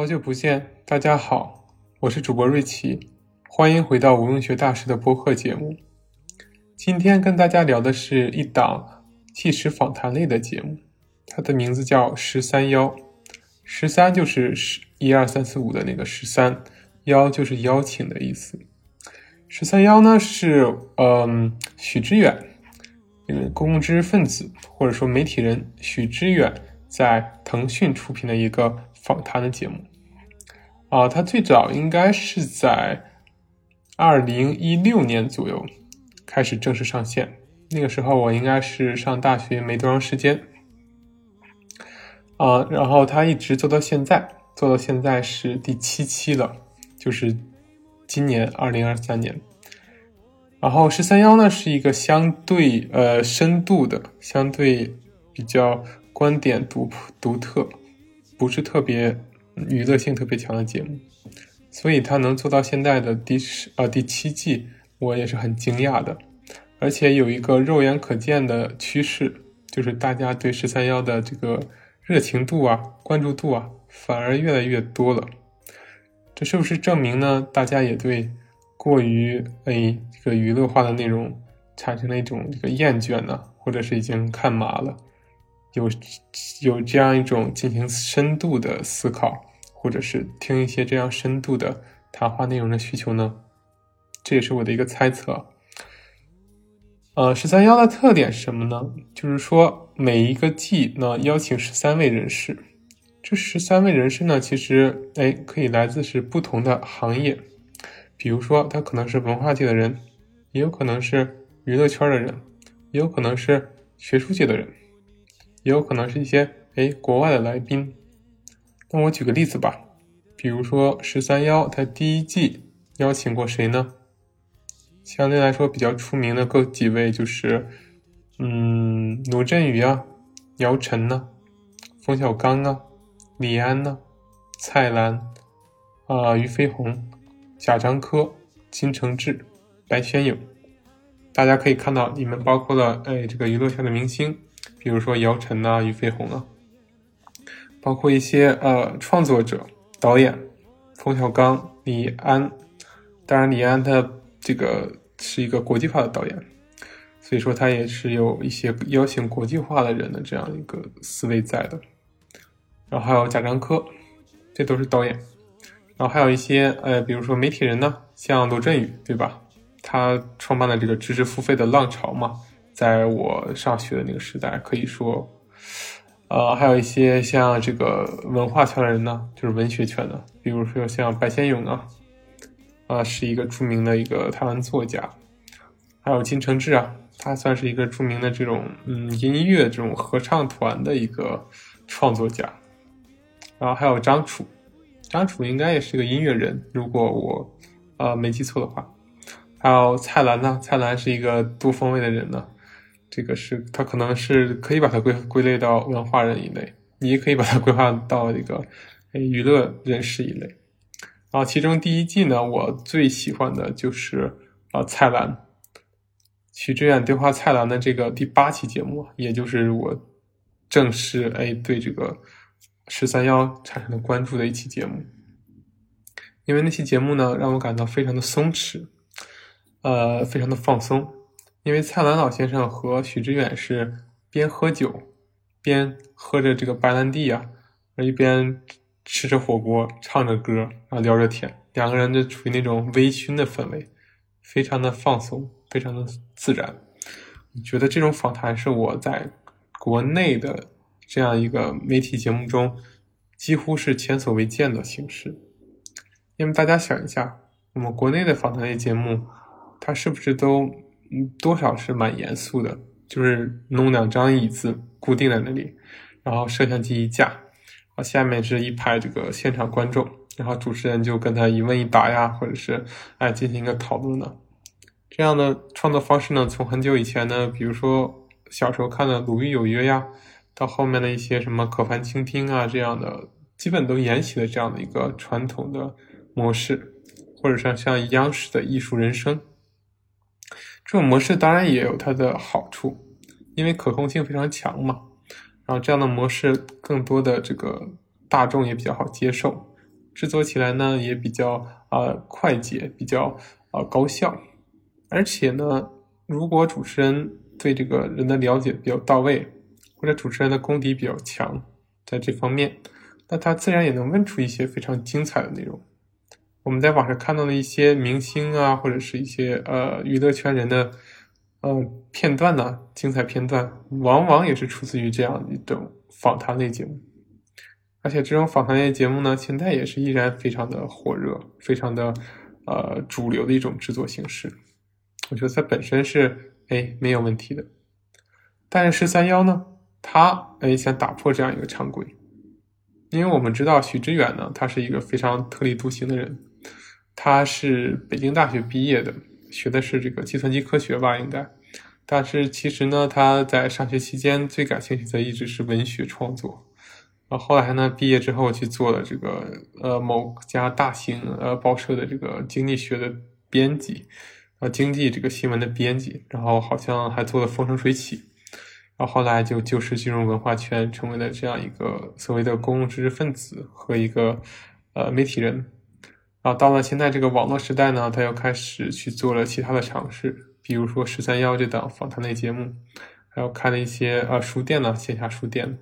好久不见，大家好，我是主播瑞奇，欢迎回到无用学大师的播客节目。今天跟大家聊的是一档纪实访谈类的节目，它的名字叫“十三邀”，十三就是十一二三四五的那个十三，邀就是邀请的意思。十三邀呢是嗯许知远，嗯公共知识分子或者说媒体人许知远在腾讯出品的一个访谈的节目。啊，它最早应该是在二零一六年左右开始正式上线。那个时候我应该是上大学没多长时间。啊，然后它一直做到现在，做到现在是第七期了，就是今年二零二三年。然后十三幺呢是一个相对呃深度的、相对比较观点独独特，不是特别。娱乐性特别强的节目，所以它能做到现在的第十呃第七季，我也是很惊讶的。而且有一个肉眼可见的趋势，就是大家对十三幺的这个热情度啊、关注度啊，反而越来越多了。这是不是证明呢？大家也对过于哎这个娱乐化的内容产生了一种这个厌倦呢，或者是已经看麻了？有有这样一种进行深度的思考。或者是听一些这样深度的谈话内容的需求呢？这也是我的一个猜测。呃，十三邀的特点是什么呢？就是说每一个季呢邀请十三位人士，这十三位人士呢其实哎可以来自是不同的行业，比如说他可能是文化界的人，也有可能是娱乐圈的人，也有可能是学术界的人，也有可能是一些哎国外的来宾。那我举个例子吧，比如说十三邀，他第一季邀请过谁呢？相对来说比较出名的各几位就是，嗯，罗振宇啊，姚晨呢，冯小刚啊，李安呢，蔡澜啊，俞飞鸿，贾樟柯，金承志，白先勇。大家可以看到，里面包括了哎这个娱乐圈的明星，比如说姚晨啊，俞飞鸿啊。包括一些呃创作者、导演，冯小刚、李安，当然李安他这个是一个国际化的导演，所以说他也是有一些邀请国际化的人的这样一个思维在的。然后还有贾樟柯，这都是导演。然后还有一些呃，比如说媒体人呢，像罗振宇，对吧？他创办了这个知识付费的浪潮嘛，在我上学的那个时代，可以说。呃，还有一些像这个文化圈的人呢，就是文学圈的，比如说像白先勇啊，啊，是一个著名的一个台湾作家，还有金承志啊，他算是一个著名的这种嗯音乐这种合唱团的一个创作家，然后还有张楚，张楚应该也是个音乐人，如果我呃没记错的话，还有蔡澜呢，蔡澜是一个多方位的人呢。这个是他可能是可以把它归归类到文化人一类，你也可以把它 规划到一个哎娱乐人士一类。啊，其中第一季呢，我最喜欢的就是啊蔡澜，许志远对话蔡澜的这个第八期节目，也就是我正式哎对这个十三幺产生了关注的一期节目。因为那期节目呢，让我感到非常的松弛，呃，非常的放松。因为蔡澜老先生和许知远是边喝酒，边喝着这个白兰地啊，一边吃着火锅，唱着歌，然后聊着天，两个人就处于那种微醺的氛围，非常的放松，非常的自然。觉得这种访谈是我在国内的这样一个媒体节目中几乎是前所未见的形式。因为大家想一下，我们国内的访谈类节目，它是不是都？嗯，多少是蛮严肃的，就是弄两张椅子固定在那里，然后摄像机一架，啊，下面是一排这个现场观众，然后主持人就跟他一问一答呀，或者是哎进行一个讨论呢。这样的创作方式呢，从很久以前呢，比如说小时候看的《鲁豫有约》呀，到后面的一些什么《可凡倾听》啊这样的，基本都沿袭了这样的一个传统的模式，或者说像央视的《艺术人生》。这种模式当然也有它的好处，因为可控性非常强嘛。然后这样的模式更多的这个大众也比较好接受，制作起来呢也比较啊快捷，比较啊高效。而且呢，如果主持人对这个人的了解比较到位，或者主持人的功底比较强，在这方面，那他自然也能问出一些非常精彩的内容。我们在网上看到的一些明星啊，或者是一些呃娱乐圈人的呃片段呢，精彩片段，往往也是出自于这样一种访谈类节目。而且这种访谈类节目呢，现在也是依然非常的火热，非常的呃主流的一种制作形式。我觉得它本身是哎没有问题的，但是十三幺呢？他哎想打破这样一个常规，因为我们知道许知远呢，他是一个非常特立独行的人，他是北京大学毕业的，学的是这个计算机科学吧，应该，但是其实呢，他在上学期间最感兴趣的一直是文学创作，啊，后来呢，毕业之后去做了这个呃某家大型呃报社的这个经济学的编辑，啊，经济这个新闻的编辑，然后好像还做了风生水起。然后后来就就是进入文化圈，成为了这样一个所谓的公共知识分子和一个呃媒体人。然后到了现在这个网络时代呢，他又开始去做了其他的尝试，比如说十三幺这档访谈类节目，还有开了一些呃书店呢，线下书店。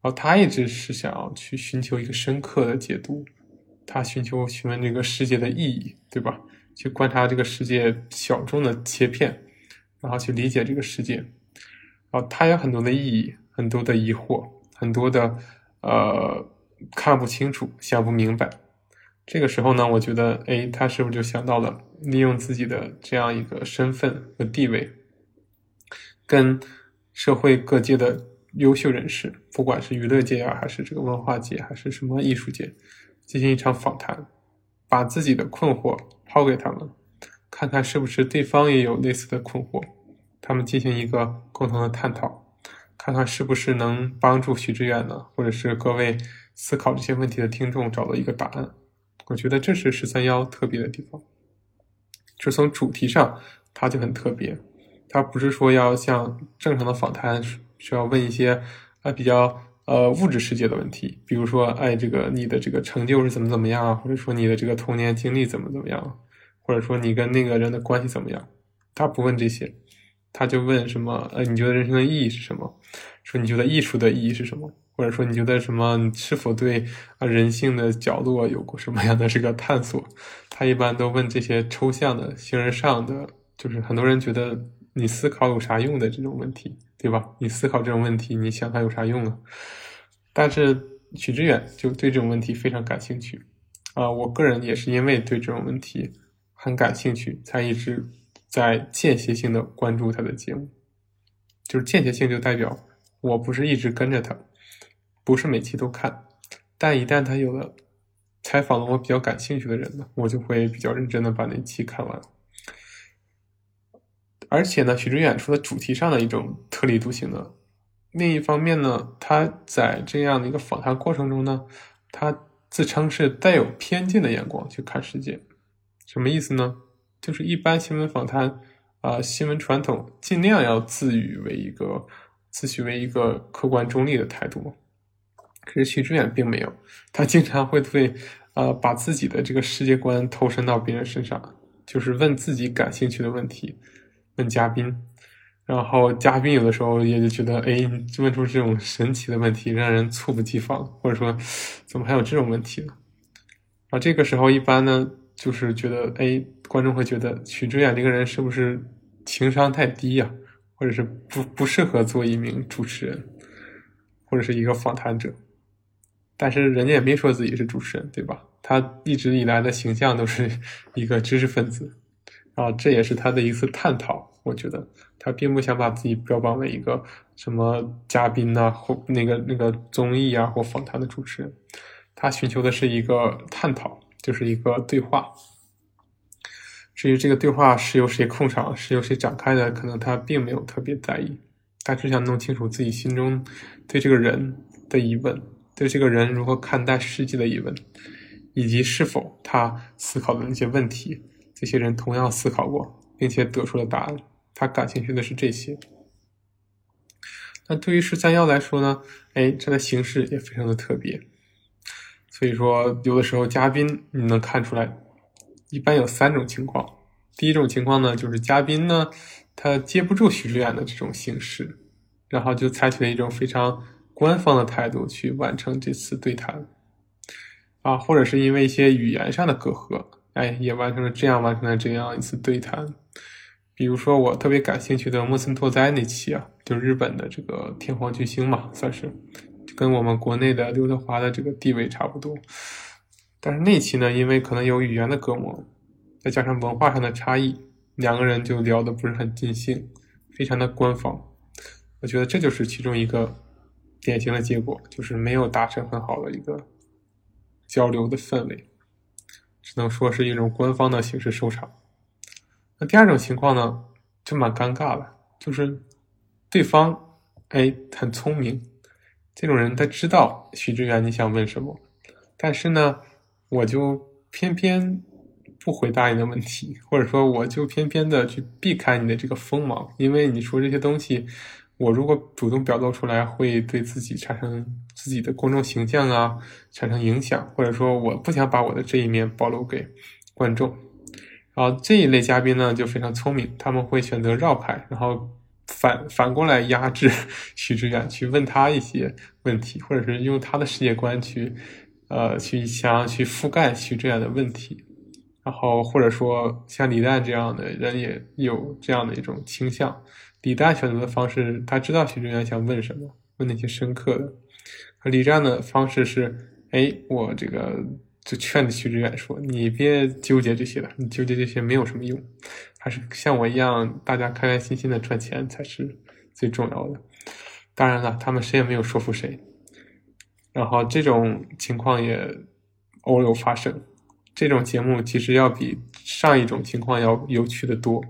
然后他一直是想要去寻求一个深刻的解读，他寻求询问这个世界的意义，对吧？去观察这个世界小众的切片，然后去理解这个世界。然后他有很多的意义，很多的疑惑，很多的呃看不清楚，想不明白。这个时候呢，我觉得，哎，他是不是就想到了利用自己的这样一个身份和地位，跟社会各界的优秀人士，不管是娱乐界啊，还是这个文化界，还是什么艺术界，进行一场访谈，把自己的困惑抛给他们，看看是不是对方也有类似的困惑。他们进行一个共同的探讨，看看是不是能帮助许志远呢，或者是各位思考这些问题的听众找到一个答案。我觉得这是十三幺特别的地方，就从主题上，它就很特别。它不是说要像正常的访谈需要问一些啊比较呃物质世界的问题，比如说哎这个你的这个成就是怎么怎么样啊，或者说你的这个童年经历怎么怎么样，或者说你跟那个人的关系怎么样，他不问这些。他就问什么？呃，你觉得人生的意义是什么？说你觉得艺术的意义是什么？或者说你觉得什么？你是否对啊人性的角落有过什么样的这个探索？他一般都问这些抽象的、形而上的，就是很多人觉得你思考有啥用的这种问题，对吧？你思考这种问题，你想它有啥用啊？但是许知远就对这种问题非常感兴趣啊！我个人也是因为对这种问题很感兴趣，才一直。在间歇性的关注他的节目，就是间歇性就代表我不是一直跟着他，不是每期都看，但一旦他有了采访了我比较感兴趣的人呢，我就会比较认真的把那期看完。而且呢，许知远除了主题上的一种特立独行的，另一方面呢，他在这样的一个访谈过程中呢，他自称是带有偏见的眼光去看世界，什么意思呢？就是一般新闻访谈，啊，新闻传统尽量要自诩为一个自诩为一个客观中立的态度，可是徐志远并没有，他经常会对，呃，把自己的这个世界观投身到别人身上，就是问自己感兴趣的问题，问嘉宾，然后嘉宾有的时候也就觉得，哎，问出这种神奇的问题，让人猝不及防，或者说，怎么还有这种问题呢？啊，这个时候一般呢。就是觉得，哎，观众会觉得许知远这个人是不是情商太低呀，或者是不不适合做一名主持人，或者是一个访谈者。但是人家也没说自己是主持人，对吧？他一直以来的形象都是 一个知识分子，啊，这也是他的一次探讨。我觉得他并不想把自己标榜为一个什么嘉宾呐，或那个那个综艺啊或访谈的主持人，他寻求的是一个探讨。就是一个对话，至于这个对话是由谁控场，是由谁展开的，可能他并没有特别在意，他只想弄清楚自己心中对这个人的疑问，对这个人如何看待世界的疑问，以及是否他思考的那些问题，这些人同样思考过，并且得出了答案。他感兴趣的是这些。那对于十三幺来说呢？哎，它的形式也非常的特别。所以说，有的时候嘉宾你能看出来，一般有三种情况。第一种情况呢，就是嘉宾呢他接不住许志远的这种形式，然后就采取了一种非常官方的态度去完成这次对谈，啊，或者是因为一些语言上的隔阂，哎，也完成了这样完成了这样一次对谈。比如说，我特别感兴趣的木村拓哉那期啊，就日本的这个天皇巨星嘛，算是跟我们国内的刘德华的这个地位差不多。但是那期呢，因为可能有语言的隔膜，再加上文化上的差异，两个人就聊得不是很尽兴，非常的官方。我觉得这就是其中一个典型的结果，就是没有达成很好的一个交流的氛围，只能说是一种官方的形式收场。那第二种情况呢，就蛮尴尬的，就是对方哎很聪明，这种人他知道许知远你想问什么，但是呢，我就偏偏不回答你的问题，或者说我就偏偏的去避开你的这个锋芒，因为你说这些东西，我如果主动表露出来，会对自己产生自己的公众形象啊产生影响，或者说我不想把我的这一面暴露给观众。然后这一类嘉宾呢就非常聪明，他们会选择绕开，然后反反过来压制 许知远，去问他一些问题，或者是用他的世界观去，呃，去想要去覆盖许知远的问题。然后或者说像李诞这样的人也有这样的一种倾向。李诞选择的方式，他知道许志远想问什么，问那些深刻的；而李诞的方式是，哎，我这个。就劝徐志远说：“你别纠结这些了，你纠结这些没有什么用，还是像我一样，大家开开心心的赚钱才是最重要的。当然了，他们谁也没有说服谁，然后这种情况也偶有发生。这种节目其实要比上一种情况要有趣的多。”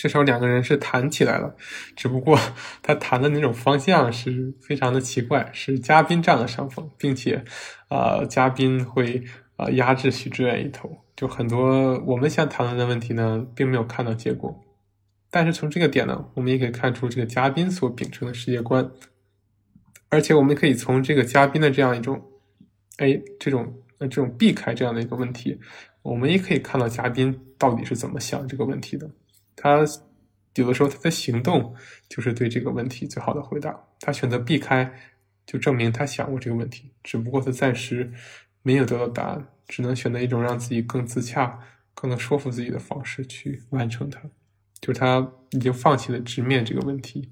至少两个人是谈起来了，只不过 他谈的那种方向是非常的奇怪，是嘉宾占了上风，并且，呃，嘉宾会呃压制许志远一头，就很多我们想谈论的问题呢，并没有看到结果。但是从这个点呢，我们也可以看出这个嘉宾所秉承的世界观，而且我们可以从这个嘉宾的这样一种，哎，这种这种避开这样的一个问题，我们也可以看到嘉宾到底是怎么想这个问题的。他有的时候他的行动就是对这个问题最好的回答。他选择避开，就证明他想过这个问题，只不过他暂时没有得到答案，只能选择一种让自己更自洽、更能说服自己的方式去完成它。就是他已经放弃了直面这个问题，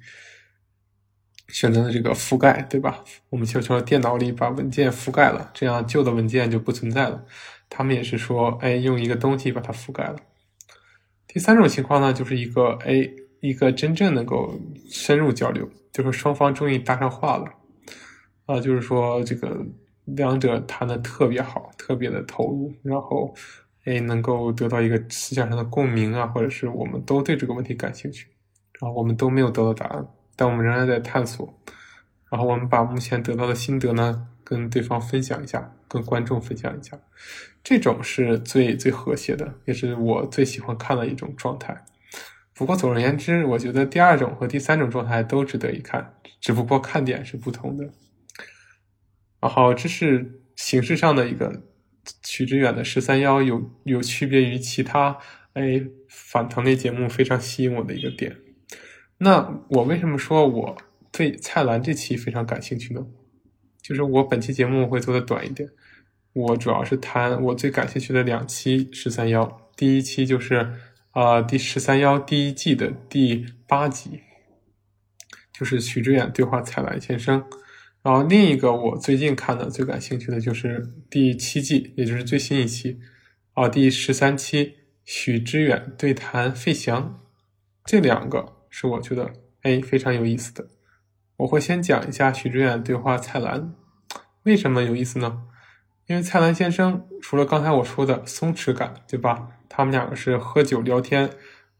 选择了这个覆盖，对吧？我们就说电脑里把文件覆盖了，这样旧的文件就不存在了。他们也是说，哎，用一个东西把它覆盖了。第三种情况呢，就是一个哎，一个真正能够深入交流，就是双方终于搭上话了，啊，就是说这个两者谈的特别好，特别的投入，然后哎，能够得到一个思想上的共鸣啊，或者是我们都对这个问题感兴趣，然后我们都没有得到答案，但我们仍然在探索，然后我们把目前得到的心得呢。跟对方分享一下，跟观众分享一下，这种是最最和谐的，也是我最喜欢看的一种状态。不过总而言之，我觉得第二种和第三种状态都值得一看，只不过看点是不同的。然后这是形式上的一个曲之远的十三幺有有区别于其他哎反腾类节目非常吸引我的一个点。那我为什么说我对蔡澜这期非常感兴趣呢？就是我本期节目会做的短一点，我主要是谈我最感兴趣的两期十三幺。第一期就是啊第十三幺第一季的第八集，就是许知远对话蔡澜先生。然后另一个我最近看的最感兴趣的就是第七季，也就是最新一期啊第十三期许知远对谈费翔。这两个是我觉得哎非常有意思的。我会先讲一下许知远对话蔡澜，为什么有意思呢？因为蔡澜先生除了刚才我说的松弛感，对吧？他们两个是喝酒聊天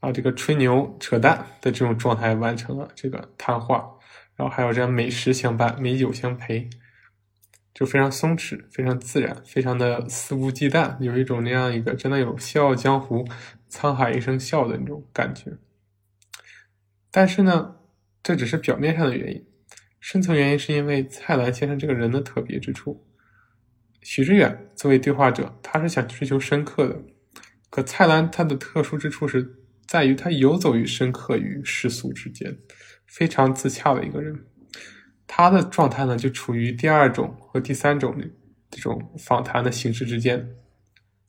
啊，这个吹牛扯淡的这种状态完成了这个谈话，然后还有这样美食相伴、美酒相陪，就非常松弛、非常自然、非常的肆无忌惮，有一种那样一个真的有《笑傲江湖》沧海一声笑的那种感觉。但是呢，这只是表面上的原因。深层原因是因为蔡澜先生这个人的特别之处。许知远作为对话者，他是想追求深刻的，可蔡澜他的特殊之处是在于他游走于深刻与世俗之间，非常自洽的一个人。他的状态呢，就处于第二种和第三种这种访谈的形式之间。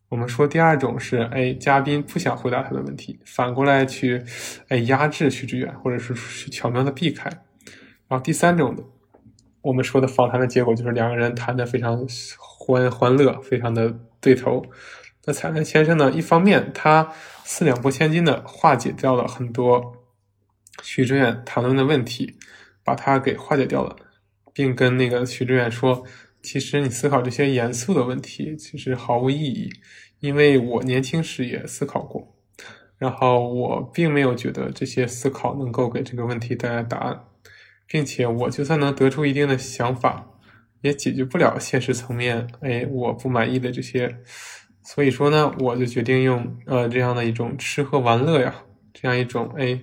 我们说第二种是，哎，嘉宾不想回答他的问题，反过来去，哎，压制许知远，或者是是巧妙的避开。然后第三种的，我们说的访谈的结果就是两个人谈的非常欢欢乐，非常的对头。那蔡澜先生呢，一方面他四两拨千斤的化解掉了很多许知远谈论的问题。把他给化解掉了，并跟那个许知远说：“其实你思考这些严肃的问题，其实毫无意义，因为我年轻时也思考过，然后我并没有觉得这些思考能够给这个问题带来答案，并且我就算能得出一定的想法，也解决不了现实层面哎我不满意的这些，所以说呢，我就决定用呃这样的一种吃喝玩乐呀，这样一种哎。”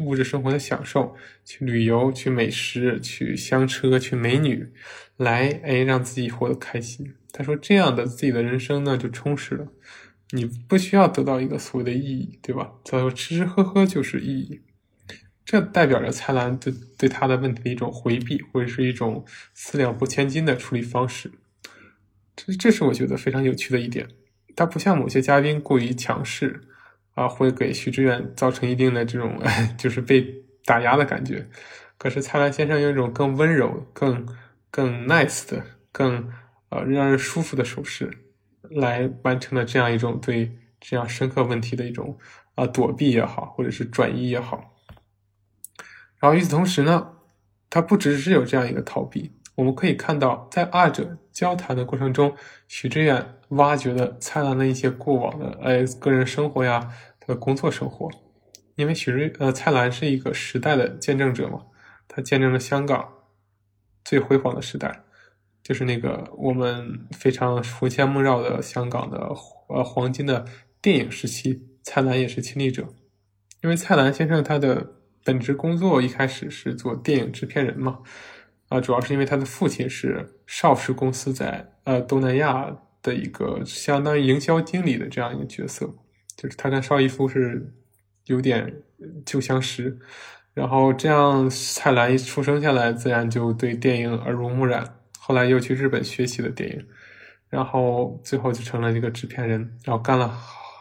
物质生活的享受，去旅游，去美食，去香车，去美女，来哎让自己活得开心。他说这样的自己的人生呢就充实了。你不需要得到一个所谓的意义，对吧？他说吃吃喝喝就是意义。这代表着蔡澜对对他的问题的一种回避，或者是一种四两拨千斤的处理方式。这这是我觉得非常有趣的一点。他不像某些嘉宾过于强势。啊，会给许志远造成一定的这种，就是被打压的感觉。可是蔡澜先生有一种更温柔、更更 nice 的、更呃让人舒服的手势，来完成了这样一种对这样深刻问题的一种啊躲避也好，或者是转移也好。然后与此同时呢，他不只是有这样一个逃避，我们可以看到，在二者交谈的过程中，许知远挖掘了蔡澜的一些过往的哎个人生活呀。他的工作生活，因为许瑞呃蔡澜是一个时代的见证者嘛，他见证了香港最辉煌的时代，就是那个我们非常魂牵梦绕的香港的呃黄金的电影时期，蔡澜也是亲历者。因为蔡澜先生他的本职工作一开始是做电影制片人嘛，啊，主要是因为他的父亲是邵氏公司在呃东南亚的一个相当于营销经理的这样一个角色。就是他跟邵逸夫是有点旧相识，然后这样蔡澜一出生下来，自然就对电影耳濡目染。后来又去日本学习了电影，然后最后就成了一个制片人，然后干了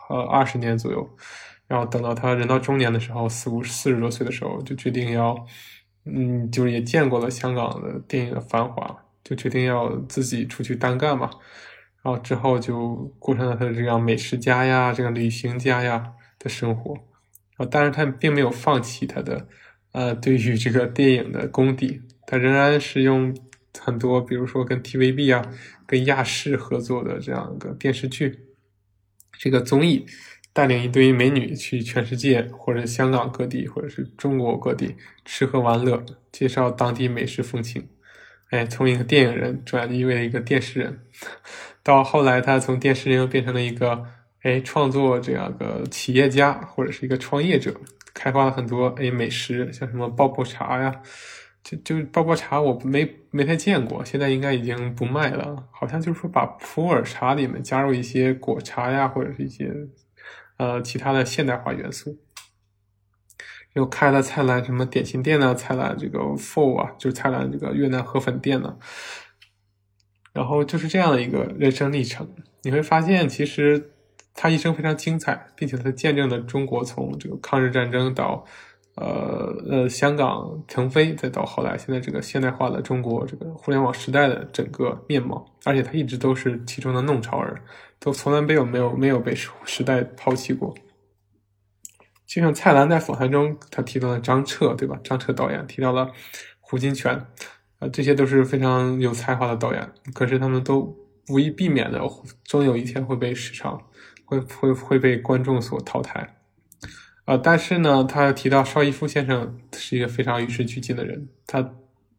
呃二十年左右。然后等到他人到中年的时候，四五四十多岁的时候，就决定要，嗯，就是也见过了香港的电影的繁华，就决定要自己出去单干嘛。然后之后就过上了他的这样美食家呀、这个旅行家呀的生活，啊，但是他并没有放弃他的，呃，对于这个电影的功底，他仍然是用很多，比如说跟 TVB 啊、跟亚视合作的这样一个电视剧，这个综艺，带领一堆美女去全世界或者香港各地或者是中国各地吃喝玩乐，介绍当地美食风情。哎，从一个电影人转移为一个电视人，到后来他从电视人又变成了一个哎创作这样个企业家或者是一个创业者，开发了很多哎美食，像什么爆爆茶呀，就就爆爆茶我没没太见过，现在应该已经不卖了，好像就是说把普洱茶里面加入一些果茶呀或者是一些呃其他的现代化元素。又开了菜篮什么点心店呢？菜篮这个 Four 啊，就是菜篮这个越南河粉店呢。然后就是这样的一个人生历程，你会发现其实他一生非常精彩，并且他见证了中国从这个抗日战争到呃呃香港腾飞，再到后来现在这个现代化的中国这个互联网时代的整个面貌。而且他一直都是其中的弄潮儿，都从来没有没有没有被时代抛弃过。就像蔡澜在访谈中，他提到了张彻，对吧？张彻导演提到了胡金铨，啊，这些都是非常有才华的导演。可是他们都无一避免的，终有一天会被市场，会会会被观众所淘汰。啊，但是呢，他提到邵逸夫先生是一个非常与时俱进的人，他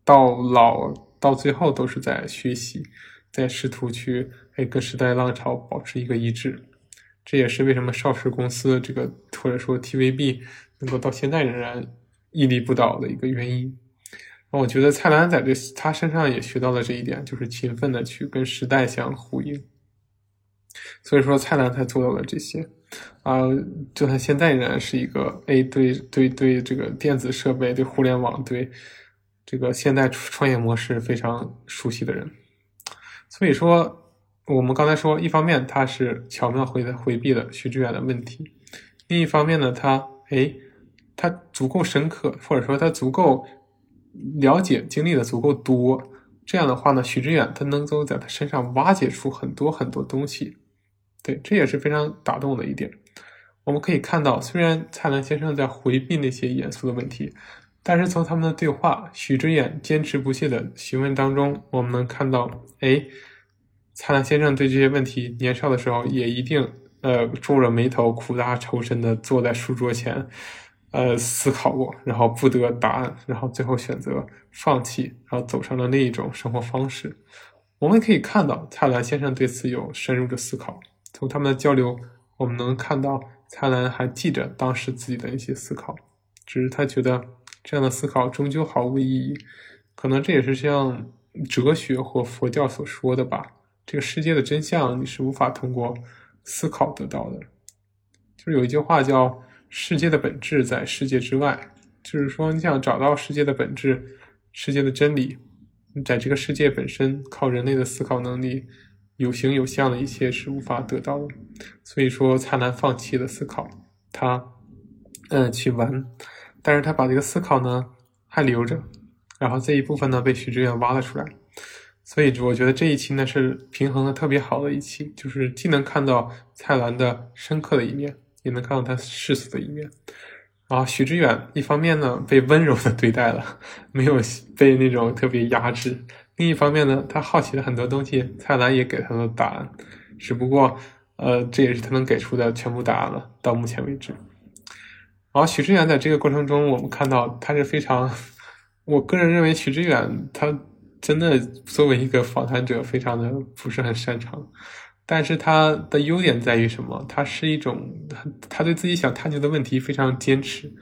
到老到最后都是在学习，在试图去哎跟时代浪潮保持一个一致。这也是为什么邵氏公司这个或者说 TVB 能够到现在仍然屹立不倒的一个原因。那我觉得蔡澜在这他身上也学到了这一点，就是勤奋的去跟时代相呼应。所以说，蔡澜才做到了这些。啊，就他现在仍然是一个哎对对对这个电子设备、对互联网、对这个现代创业模式非常熟悉的人。所以说，我们刚才说，一方面他是巧妙回的回避了徐志远的问题，另一方面呢，他哎，他足够深刻，或者说他足够。了解经历的足够多，这样的话呢，许知远他能够在他身上挖掘出很多很多东西，对，这也是非常打动的一点。我们可以看到，虽然蔡澜先生在回避那些严肃的问题，但是从他们的对话，许知远坚持不懈的询问当中，我们能看到，哎，蔡澜先生对这些问题年少的时候也一定呃皱着眉头、苦大仇深的坐在书桌前。呃，思考过，然后不得答案，然后最后选择放弃，然后走上了另一种生活方式。我们可以看到，蔡澜先生对此有深入的思考。从他们的交流，我们能看到蔡澜还记着当时自己的一些思考，只是他觉得这样的思考终究毫无意义。可能这也是像哲学或佛教所说的吧：这个世界的真相，你是无法通过思考得到的。就是有一句话叫。世界的本质在世界之外，就是说，你想找到世界的本质、世界的真理，在这个世界本身，靠人类的思考能力，有形有象的一切是无法得到的。所以说，蔡澜放弃了思考，他嗯去玩，但是他把这个思考呢还留着，然后这一部分呢被许知远挖了出来。所以我觉得这一期呢是平衡的特别好的一期，就是既能看到蔡澜的深刻的一面。也能看到他世俗的一面，然后，许知远一方面呢被温柔的对待了，没有被那种特别压制；另一方面呢，他好奇的很多东西，蔡澜也给他了答案，只不过，呃，这也是他能给出的全部答案了。到目前为止，然后许知远在这个过程中，我们看到他是非常，我个人认为许知远他真的作为一个访谈者，非常的不是很擅长。但是他的优点在于什么？他是一种，他对自己想探究的问题非常坚持。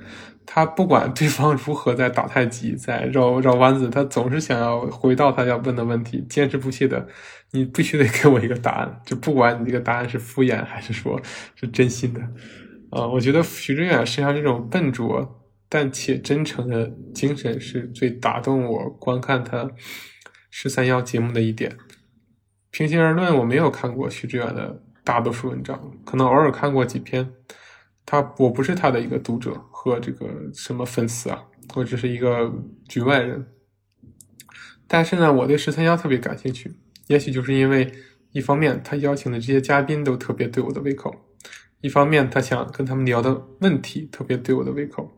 他不管对方如何在打太极，在绕绕弯子，他总是想要回到他要问的问题，坚持不懈的。你必须得给我一个答案，就不管你这个答案是敷衍还是说是真心的。啊，我觉得徐志远身上这种笨拙但且真诚的精神是最打动我观看他十三幺节目的一点。平心而论，我没有看过徐志远的大多数文章，可能偶尔看过几篇。他我不是他的一个读者和这个什么粉丝啊，我只是一个局外人。但是呢，我对十三幺特别感兴趣，也许就是因为一方面他邀请的这些嘉宾都特别对我的胃口，一方面他想跟他们聊的问题特别对我的胃口。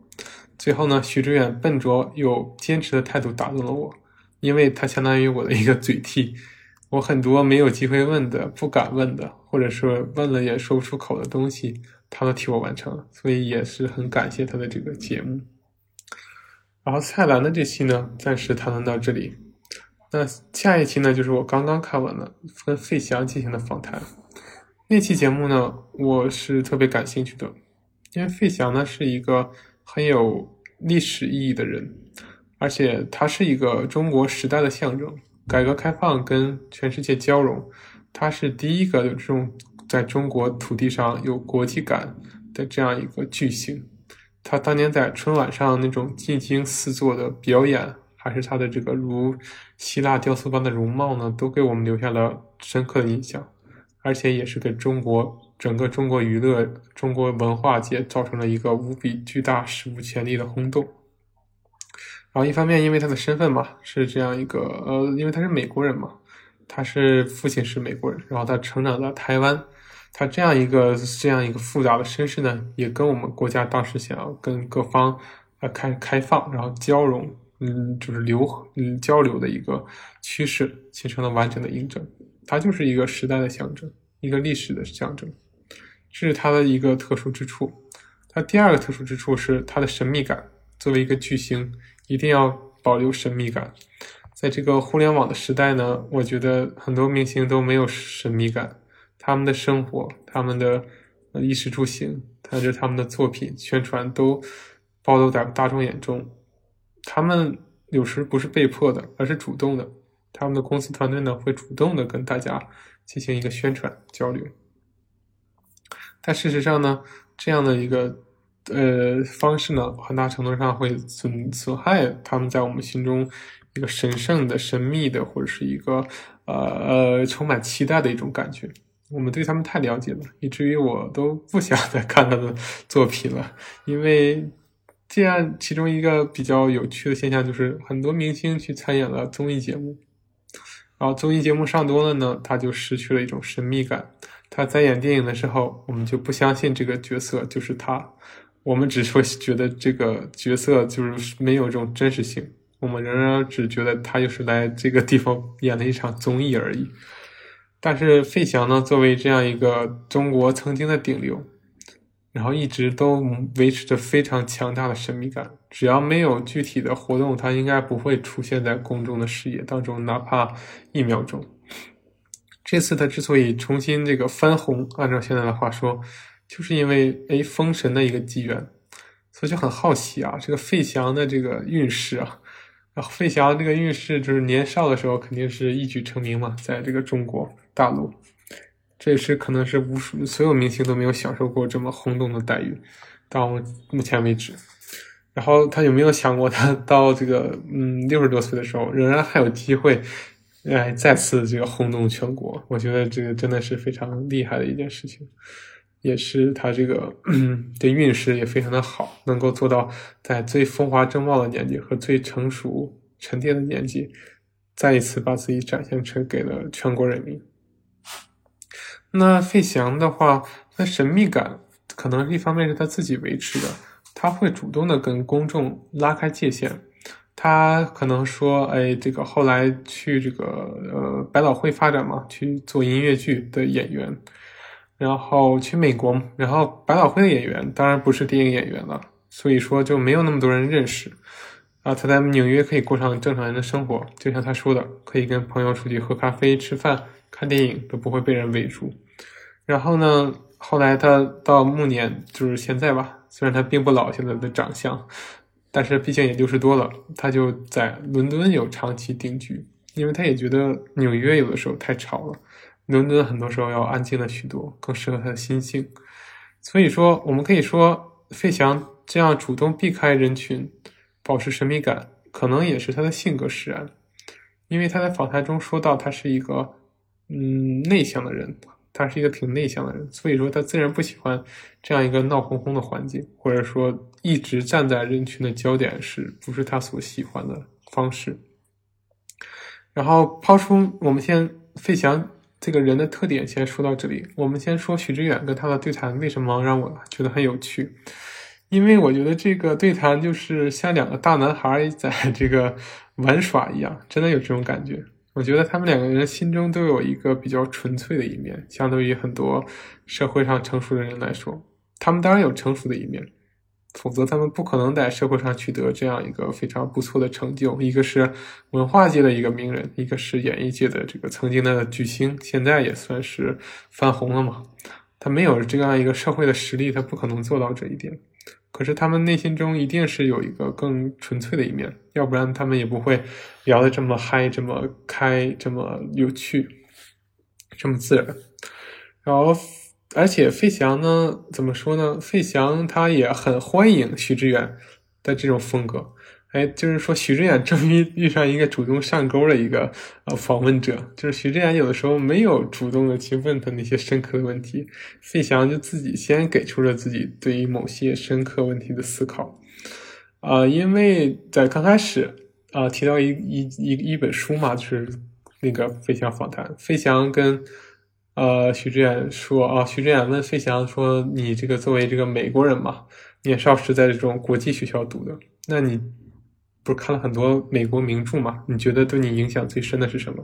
最后呢，徐志远笨拙又坚持的态度打动了我，因为他相当于我的一个嘴替。我很多没有机会问的、不敢问的，或者是问了也说不出口的东西，他都替我完成了，所以也是很感谢他的这个节目。然后蔡澜的这期呢，暂时谈论到这里。那下一期呢，就是我刚刚看完的跟费翔进行的访谈。那期节目呢，我是特别感兴趣的，因为费翔呢是一个很有历史意义的人，而且他是一个中国时代的象征。改革开放跟全世界交融，他是第一个有这种在中国土地上有国际感的这样一个巨星。他当年在春晚上那种进京四座的表演，还是他的这个如希腊雕塑般的容貌呢，都给我们留下了深刻的印象，而且也是给中国整个中国娱乐、中国文化界造成了一个无比巨大、史无前例的轰动。然后一方面，因为他的身份嘛，是这样一个呃，因为他是美国人嘛，他是父亲是美国人，然后他成长在台湾，他这样一个这样一个复杂的身世呢，也跟我们国家当时想要跟各方呃开开放，然后交融，嗯，就是流嗯交流的一个趋势，形成了完整的印证。它就是一个时代的象征，一个历史的象征，这是它的一个特殊之处。它第二个特殊之处是它的神秘感，作为一个巨星。一定要保留神秘感，在这个互联网的时代呢，我觉得很多明星都没有神秘感，他们的生活、他们的衣食住行，还有他们的作品宣传都暴露在大众眼中，他们有时不是被迫的，而是主动的。他们的公司团队呢，会主动的跟大家进行一个宣传交流。但事实上呢，这样的一个呃方式呢，很大程度上会损损害他们在我们心中一个神圣的、神秘的，或者是一个呃呃充满期待的一种感觉。我们对他们太了解了，以至于我都不想再看他的作品了。因为这样，其中一个比较有趣的现象就是，很多明星去参演了综艺节目，然后综艺节目上多了呢，他就失去了一种神秘感。他在演电影的时候，我们就不相信这个角色就是他，我们只会觉得这个角色就是没有这种真实性，我们仍然只觉得他就是来这个地方演了一场综艺而已。但是费翔呢，作为这样一个中国曾经的顶流，然后一直都维持着非常强大的神秘感，只要没有具体的活动，他应该不会出现在公众的视野当中，哪怕一秒钟。这次他之所以重新这个翻红，按照现在的话说，就是因为哎封神的一个机缘，所以就很好奇啊，这个费翔的这个运势啊，然后费翔这个运势就是年少的时候肯定是一举成名嘛，在这个中国大陆，这也是可能是无数所有明星都没有享受过这么轰动的待遇，到目前为止。然后他有没有想过，他 到这个嗯六十多岁的时候，仍然还有机会？哎，再次这个轰动全国，我觉得这个真的是非常厉害的一件事情，也是他这个 的运势也非常的好，能够做到在最风华正茂的年纪和最成熟沉淀的年纪，再一次把自己展现成给了全国人民。那费翔的话，那神秘感可能一方面是他自己维持的，他会主动的跟公众拉开界限。他可能说：“哎，这个后来去这个呃百老汇发展嘛，去做音乐剧的演员，然后去美国，然后百老汇的演员当然不是电影演员了，所以说就没有那么多人认识。啊，他在纽约可以过上正常人的生活，就像他说的，可以跟朋友出去喝咖啡、吃饭、看电影都不会被人围住。然后呢，后来他到暮年，就是现在吧，虽然他并不老，现在的长相。”但是毕竟也六十多了，他就在伦敦有长期定居，因为他也觉得纽约有的时候太吵了，伦敦很多时候要安静了许多，更适合他的心性。所以说，我们可以说，费翔这样主动避开人群，保持神秘感，可能也是他的性格使然。因为他在访谈中说到，他是一个嗯内向的人。他是一个挺内向的人，所以说他自然不喜欢这样一个闹哄哄的环境，或者说一直站在人群的焦点，是不是他所喜欢的方式？然后抛出我们先费翔这个人的特点，先说到这里。我们先说许知远跟他的对谈，为什么让我觉得很有趣？因为我觉得这个对谈就是像两个大男孩在 这个玩耍一样，真的有这种感觉。我觉得他们两个人心中都有一个比较纯粹的一面，相对于很多社会上成熟的人来说，他们当然有成熟的一面，否则他们不可能在社会上取得这样一个非常不错的成就。一个是文化界的一个名人，一个是演艺界的这个曾经的巨星，现在也算是翻红了嘛。他没有这样一个社会的实力，他不可能做到这一点。可是他们内心中一定是有一个更纯粹的一面，要不然他们也不会聊得这么嗨、这么开、这么有趣、这么自然。然后，而且费翔呢，怎么说呢？费翔他也很欢迎徐志远的这种风格。哎，就是说，徐志远终于遇上一个主动上钩的一个呃访问者。就是徐志远有的时候没有主动的去问他那些深刻的问题，费翔就自己先给出了自己对于某些深刻问题的思考。啊，因为在刚开始啊提到一一一一本书嘛，就是那个费翔访谈，费翔跟呃徐志远说啊，徐志远问费翔说：“你这个作为这个美国人嘛，年少时在这种国际学校读的，那你？”不是看了很多美国名著嘛？你觉得对你影响最深的是什么？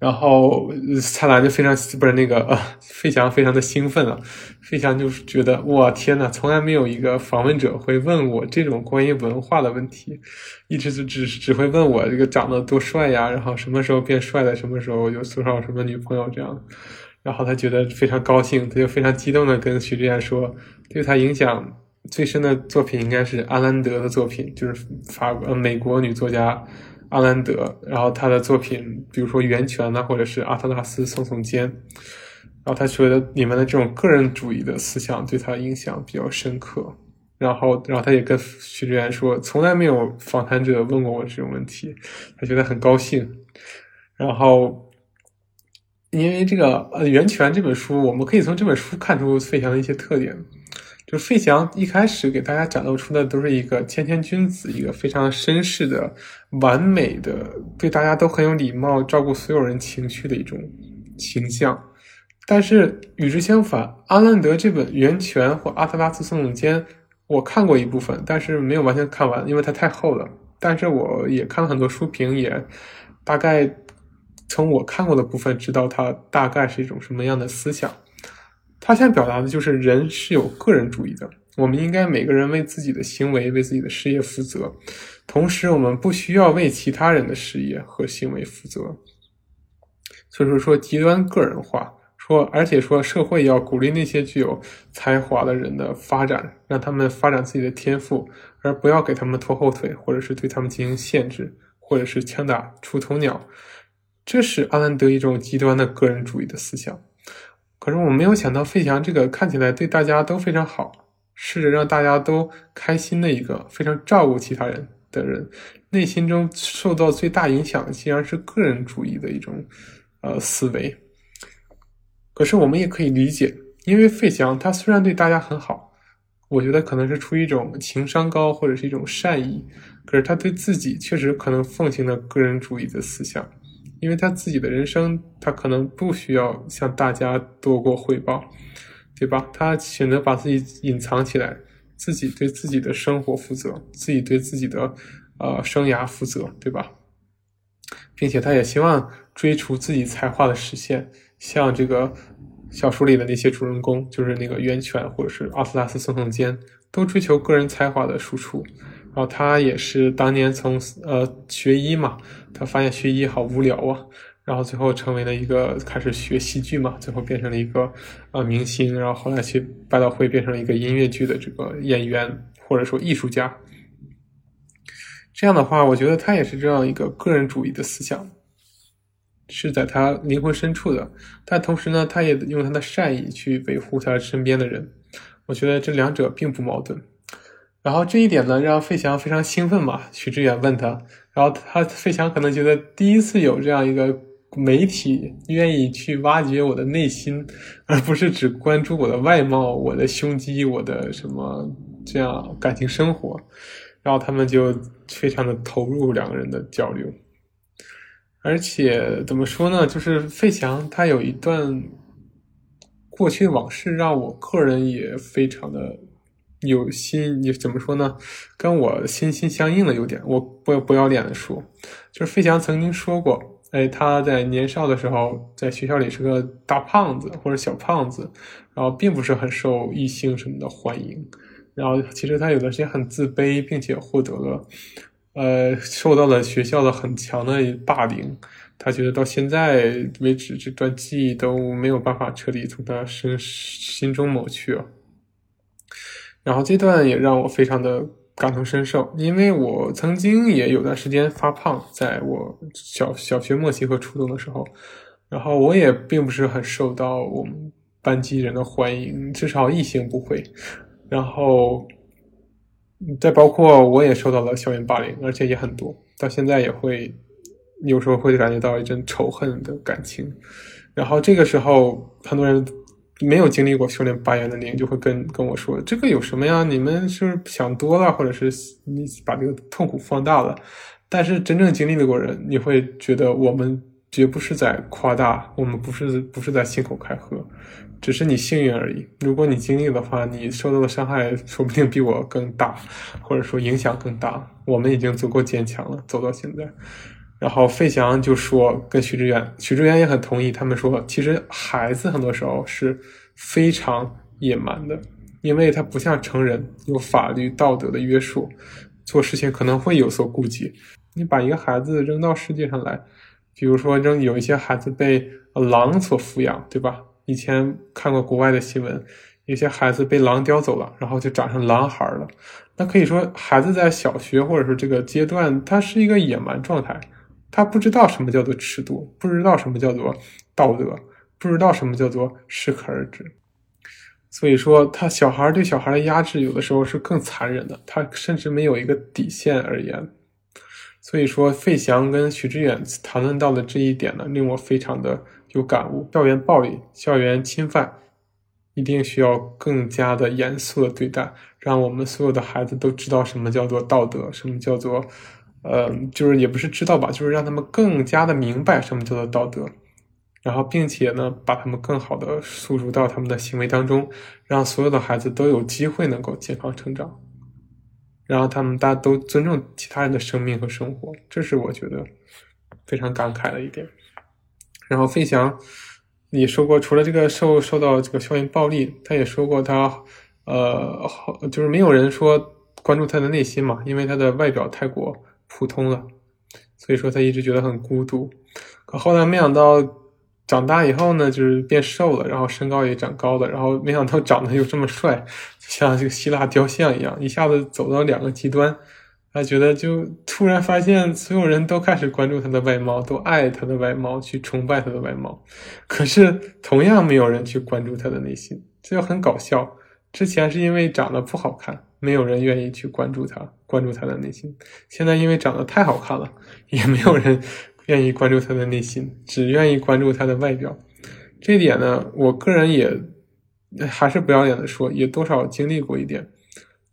然后蔡澜就非常不是那个呃，费 翔非常的兴奋了。费翔就是觉得哇天呐，从来没有一个访问者会问我这种关于文化的问题，一直就只只会问我这个长得多帅呀，然后什么时候变帅的，什么时候有多少什么女朋友这样。然后他觉得非常高兴，他就非常激动的跟徐志远说，对他影响。最深的作品应该是阿兰德的作品，就是法呃美国女作家阿兰德，然后她的作品，比如说《源泉》呐，或者是《阿特拉斯耸耸肩》，然后他觉得里面的这种个人主义的思想对他影响比较深刻。然后，然后他也跟徐志远说，从来没有访谈者问过我这种问题，他觉得很高兴。然后，因为这个呃《源泉》这本书，我们可以从这本书看出费翔的一些特点。就费翔一开始给大家展露出的都是一个谦谦君子，一个非常绅士的、完美的，对大家都很有礼貌、照顾所有人情绪的一种形象。但是与之相反，阿兰德这本《源泉》或《阿特拉斯耸耸肩》。我看过一部分，但是没有完全看完，因为它太厚了。但是我也看了很多书评，也大概从我看过的部分知道它大概是一种什么样的思想。他想表达的就是人是有个人主义的，我们应该每个人为自己的行为、为自己的事业负责，同时我们不需要为其他人的事业和行为负责。所以说，说极端个人化。说，而且说，社会要鼓励那些具有才华的人的发展，让他们发展自己的天赋，而不要给他们拖后腿，或者是对他们进行限制，或者是枪打出头鸟。这是阿兰德一种极端的个人主义的思想。可是我没有想到，费翔这个看起来对大家都非常好，试着让大家都开心的一个非常照顾其他人的人，内心中受到最大影响，竟然是个人主义的一种呃思维。可是我们也可以理解，因为费翔他虽然对大家很好，我觉得可能是出于一种情商高或者是一种善意，可是他对自己确实可能奉行了个人主义的思想，因为他自己的人生他可能不需要向大家多过汇报，对吧？他选择把自己隐藏起来，自己对自己的生活负责，自己对自己的呃生涯负责，对吧？并且他也希望追逐自己才华的实现。像这个小说里的那些主人公，就是那个源泉或者是阿特拉斯耸耸肩，都追求个人才华的输出。然后他也是当年从呃学医嘛，他发现学医好无聊啊，然后最后成为了一个开始学戏剧嘛，最后变成了一个呃明星，然后后来去百老汇变成了一个音乐剧的这个演员或者说艺术家。这样的话，我觉得他也是这样一个个人主义的思想。是在他灵魂深处的，但同时呢，他也用他的善意去维护他身边的人。我觉得这两者并不矛盾。然后这一点呢，让费翔非常兴奋嘛。许志远问他，然后他费翔可能觉得第一次有这样一个媒体愿意去挖掘我的内心，而不是只关注我的外貌、我的胸肌、我的什么这样感情生活。然后他们就非常的投入两个人的交流。而且怎么说呢？就是费翔他有一段过去的往事，让我个人也非常的有心。你怎么说呢？跟我心心相印的有点。我不不要脸的说，就是费翔曾经说过，哎，他在年少的时候在学校里是个大胖子或者小胖子，然后并不是很受异性什么的欢迎。然后其实他有段时间很自卑，并且获得了。呃，受到了学校的很强的霸凌，他觉得到现在为止，这段记忆都没有办法彻底从他身心中抹去。然后这段也让我非常的感同身受，因为我曾经也有段时间发胖，在我小小学末期和初中的时候，然后我也并不是很受到我们班级人的欢迎，至少异性不会。然后。再包括我也受到了校园霸凌，而且也很多，到现在也会有时候会感觉到一阵仇恨的感情。然后这个时候，很多人没有经历过修炼八元的灵，就会跟跟我说：“这个有什么呀？你们是不是想多了，或者是你把这个痛苦放大了？”但是真正经历的过人，你会觉得我们绝不是在夸大，我们不是不是在信口开河。只是你幸运而已。如果你经历的话，你受到的伤害说不定比我更大，或者说影响更大。我们已经足够坚强了，走到现在。然后费翔就说，跟许知远，许知远也很同意。他们说，其实孩子很多时候是非常野蛮的，因为他不像成人有法律道德的约束，做事情可能会有所顾忌。你把一个孩子扔到世界上来，比如说扔有一些孩子被狼所抚养，对吧？以前看过国外的新闻，有些孩子被狼叼走了，然后就长成狼孩了。那可以说，孩子在小学或者是这个阶段，他是一个野蛮状态，他不知道什么叫做尺度，不知道什么叫做道德，不知道什么叫做适可而止。所以说，他小孩对小孩的压制，有的时候是更残忍的，他甚至没有一个底线而言。所以说，费翔跟许知远谈论到的这一点呢，令我非常的有感悟。校园暴力、校园侵犯，一定需要更加的严肃的对待，让我们所有的孩子都知道什么叫做道德，什么叫做，呃，就是也不是知道吧，就是让他们更加的明白什么叫做道德，然后并且呢，把他们更好的诉入到他们的行为当中，让所有的孩子都有机会能够健康成长。然后他们大家都尊重其他人的生命和生活，这是我觉得非常感慨的一点。然后费翔也说过，除了这个受受到这个校园暴力，他也说过他呃，就是没有人说关注他的内心嘛，因为他的外表太过普通了，所以说他一直觉得很孤独。可后来没想到。长大以后呢，就是变瘦了，然后身高也长高了，然后没想到长得又这么帅，就像这个希腊雕像一样，一下子走到两个极端。他觉得就突然发现，所有人都开始关注他的外貌，都爱他的外貌，去崇拜他的外貌。可是同样没有人去关注他的内心，这就很搞笑。之前是因为长得不好看，没有人愿意去关注他，关注他的内心。现在因为长得太好看了，也没有人。愿意关注他的内心，只愿意关注他的外表，这点呢，我个人也还是不要脸的说，也多少经历过一点，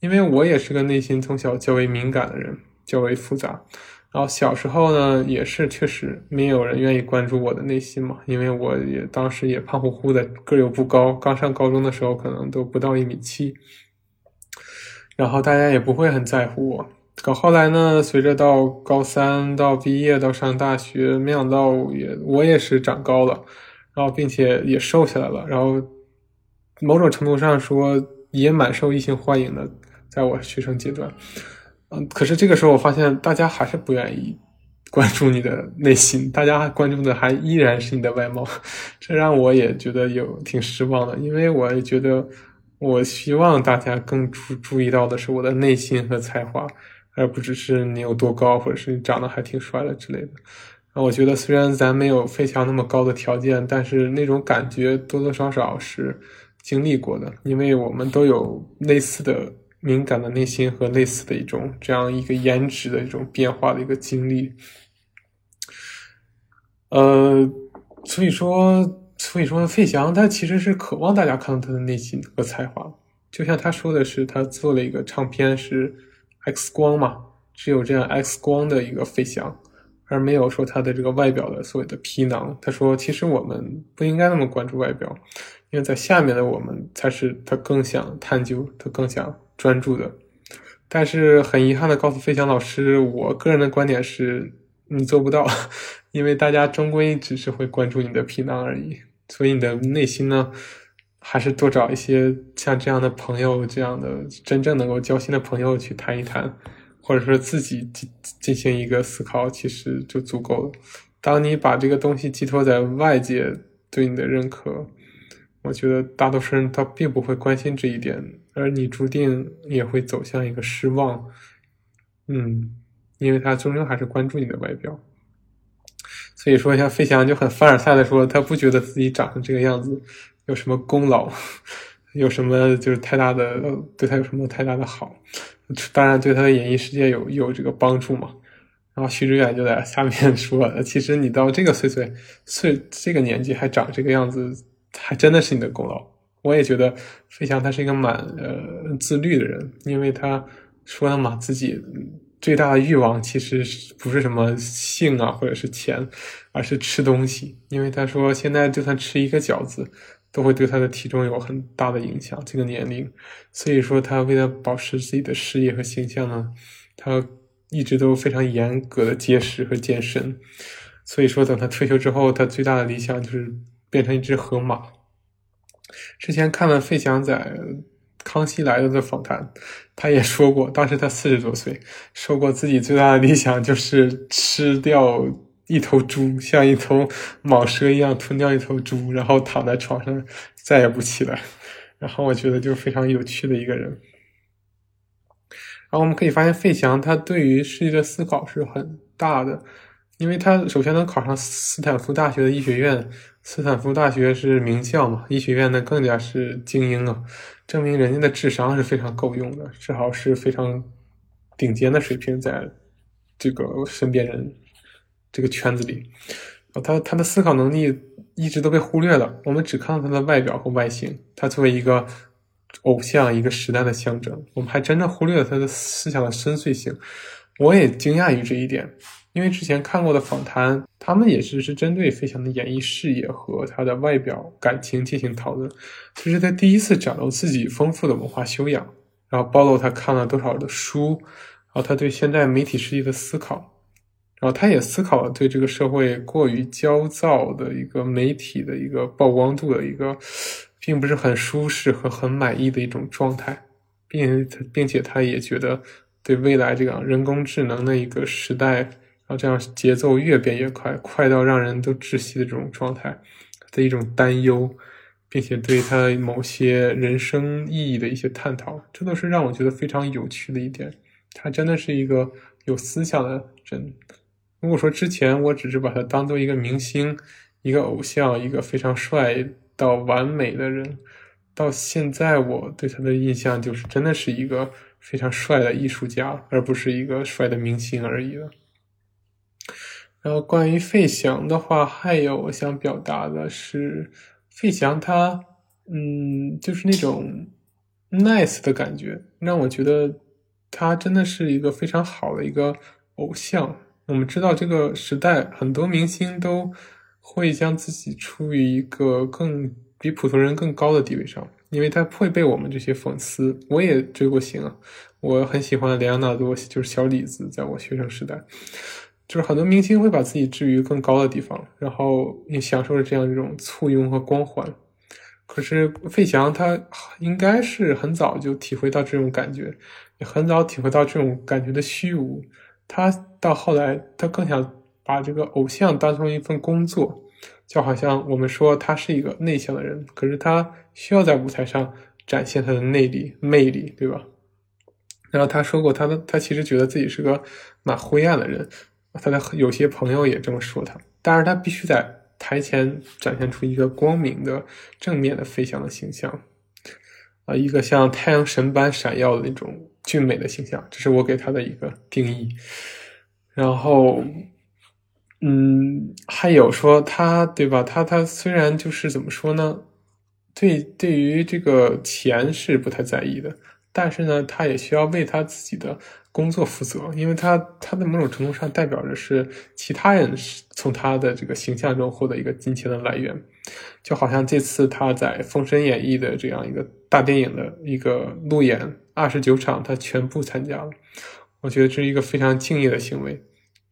因为我也是个内心从小较为敏感的人，较为复杂。然后小时候呢，也是确实没有人愿意关注我的内心嘛，因为我也当时也胖乎乎的，个又不高，刚上高中的时候可能都不到一米七，然后大家也不会很在乎我。可后来呢？随着到高三到毕业到上大学，没想到也我也是长高了，然后并且也瘦下来了，然后某种程度上说也蛮受异性欢迎的，在我学生阶段。嗯，可是这个时候我发现大家还是不愿意关注你的内心，大家关注的还依然是你的外貌，这让我也觉得有挺失望的，因为我也觉得我希望大家更注注意到的是我的内心和才华。而不只是你有多高，或者是你长得还挺帅的之类的。啊，我觉得虽然咱没有费翔那么高的条件，但是那种感觉多多少少是经历过的，因为我们都有类似的敏感的内心和类似的一种这样一个颜值的一种变化的一个经历。呃，所以说，所以说费翔他其实是渴望大家看到他的内心和才华，就像他说的是，他做了一个唱片是。X 光嘛，只有这样 X 光的一个费翔，而没有说他的这个外表的所谓的皮囊。他说，其实我们不应该那么关注外表，因为在下面的我们才是他更想探究、他更想专注的。但是很遗憾的告诉费翔老师，我个人的观点是，你做不到，因为大家终归只是会关注你的皮囊而已。所以你的内心呢？还是多找一些像这样的朋友，这样的真正能够交心的朋友去谈一谈，或者说自己进进行一个思考，其实就足够了。当你把这个东西寄托在外界对你的认可，我觉得大多数人他并不会关心这一点，而你注定也会走向一个失望。嗯，因为他终究还是关注你的外表。所以说，像费翔就很凡尔赛的说，他不觉得自己长成这个样子。有什么功劳？有什么就是太大的对他有什么太大的好？当然对他的演艺世界有有这个帮助嘛。然后徐志远就在下面 说：“其实你到这个岁岁岁这个年纪还长这个样子，还真的是你的功劳。”我也觉得费翔他是一个蛮呃自律的人，因为他说了嘛，自己最大的欲望其实不是什么性啊或者是钱，而是吃东西。因为他说现在就算吃一个饺子。都会对他的体重有很大的影响。这个年龄，所以说他为了保持自己的事业和形象呢，他一直都非常严格的节食和健身。所以说，等他退休之后，他最大的理想就是变成一只河马。之前看了费翔在《康熙来了》的访谈，他也说过，当时他四十多岁，说过自己最大的理想就是吃掉。一头猪像一头蟒蛇一样吞掉一头猪，然后躺在床上再也不起来。然后我觉得就非常有趣的一个人。然后我们可以发现，费翔他对于世界的思考是很大的，因为他首先能考上斯坦福大学的医学院，斯坦福大学是名校嘛，医学院呢更加是精英啊，证明人家的智商是非常够用的，至少是非常顶尖的水平，在这个身边人这个圈子里，他他的思考能力一直都被忽略了，我们只看到他的外表和外形，他作为一个。偶像一个时代的象征，我们还真的忽略了他的思想的深邃性。我也惊讶于这一点，因为之前看过的访谈，他们也是是针对费翔的演艺事业和他的外表、感情进行讨论。这是他第一次展露自己丰富的文化修养，然后暴露他看了多少的书，然后他对现在媒体世界的思考，然后他也思考了对这个社会过于焦躁的一个媒体的一个曝光度的一个。并不是很舒适和很满意的一种状态，并并且他也觉得对未来这样人工智能的一个时代，这样节奏越变越快，快到让人都窒息的这种状态的一种担忧，并且对他某些人生意义的一些探讨，这都是让我觉得非常有趣的一点。他真的是一个有思想的人。如果说之前我只是把他当做一个明星、一个偶像、一个非常帅。到完美的人，到现在我对他的印象就是真的是一个非常帅的艺术家，而不是一个帅的明星而已了。然后关于费翔的话，还有我想表达的是，费翔他，嗯，就是那种 nice 的感觉，让我觉得他真的是一个非常好的一个偶像。我们知道这个时代很多明星都。会将自己处于一个更比普通人更高的地位上，因为他会被我们这些粉丝。我也追过星啊，我很喜欢莱昂纳多，就是小李子，在我学生时代，就是很多明星会把自己置于更高的地方，然后也享受着这样一种簇拥和光环。可是费翔他应该是很早就体会到这种感觉，也很早体会到这种感觉的虚无。他到后来，他更想。把这个偶像当成一份工作，就好像我们说他是一个内向的人，可是他需要在舞台上展现他的内力、魅力，对吧？然后他说过，他的他其实觉得自己是个蛮灰暗的人，他的有些朋友也这么说他，但是他必须在台前展现出一个光明的、正面的飞翔的形象，啊，一个像太阳神般闪耀的那种俊美的形象，这是我给他的一个定义，然后。嗯，还有说他对吧？他他虽然就是怎么说呢？对，对于这个钱是不太在意的，但是呢，他也需要为他自己的工作负责，因为他他在某种程度上代表着是其他人从他的这个形象中获得一个金钱的来源，就好像这次他在《封神演义》的这样一个大电影的一个路演二十九场，他全部参加了，我觉得这是一个非常敬业的行为。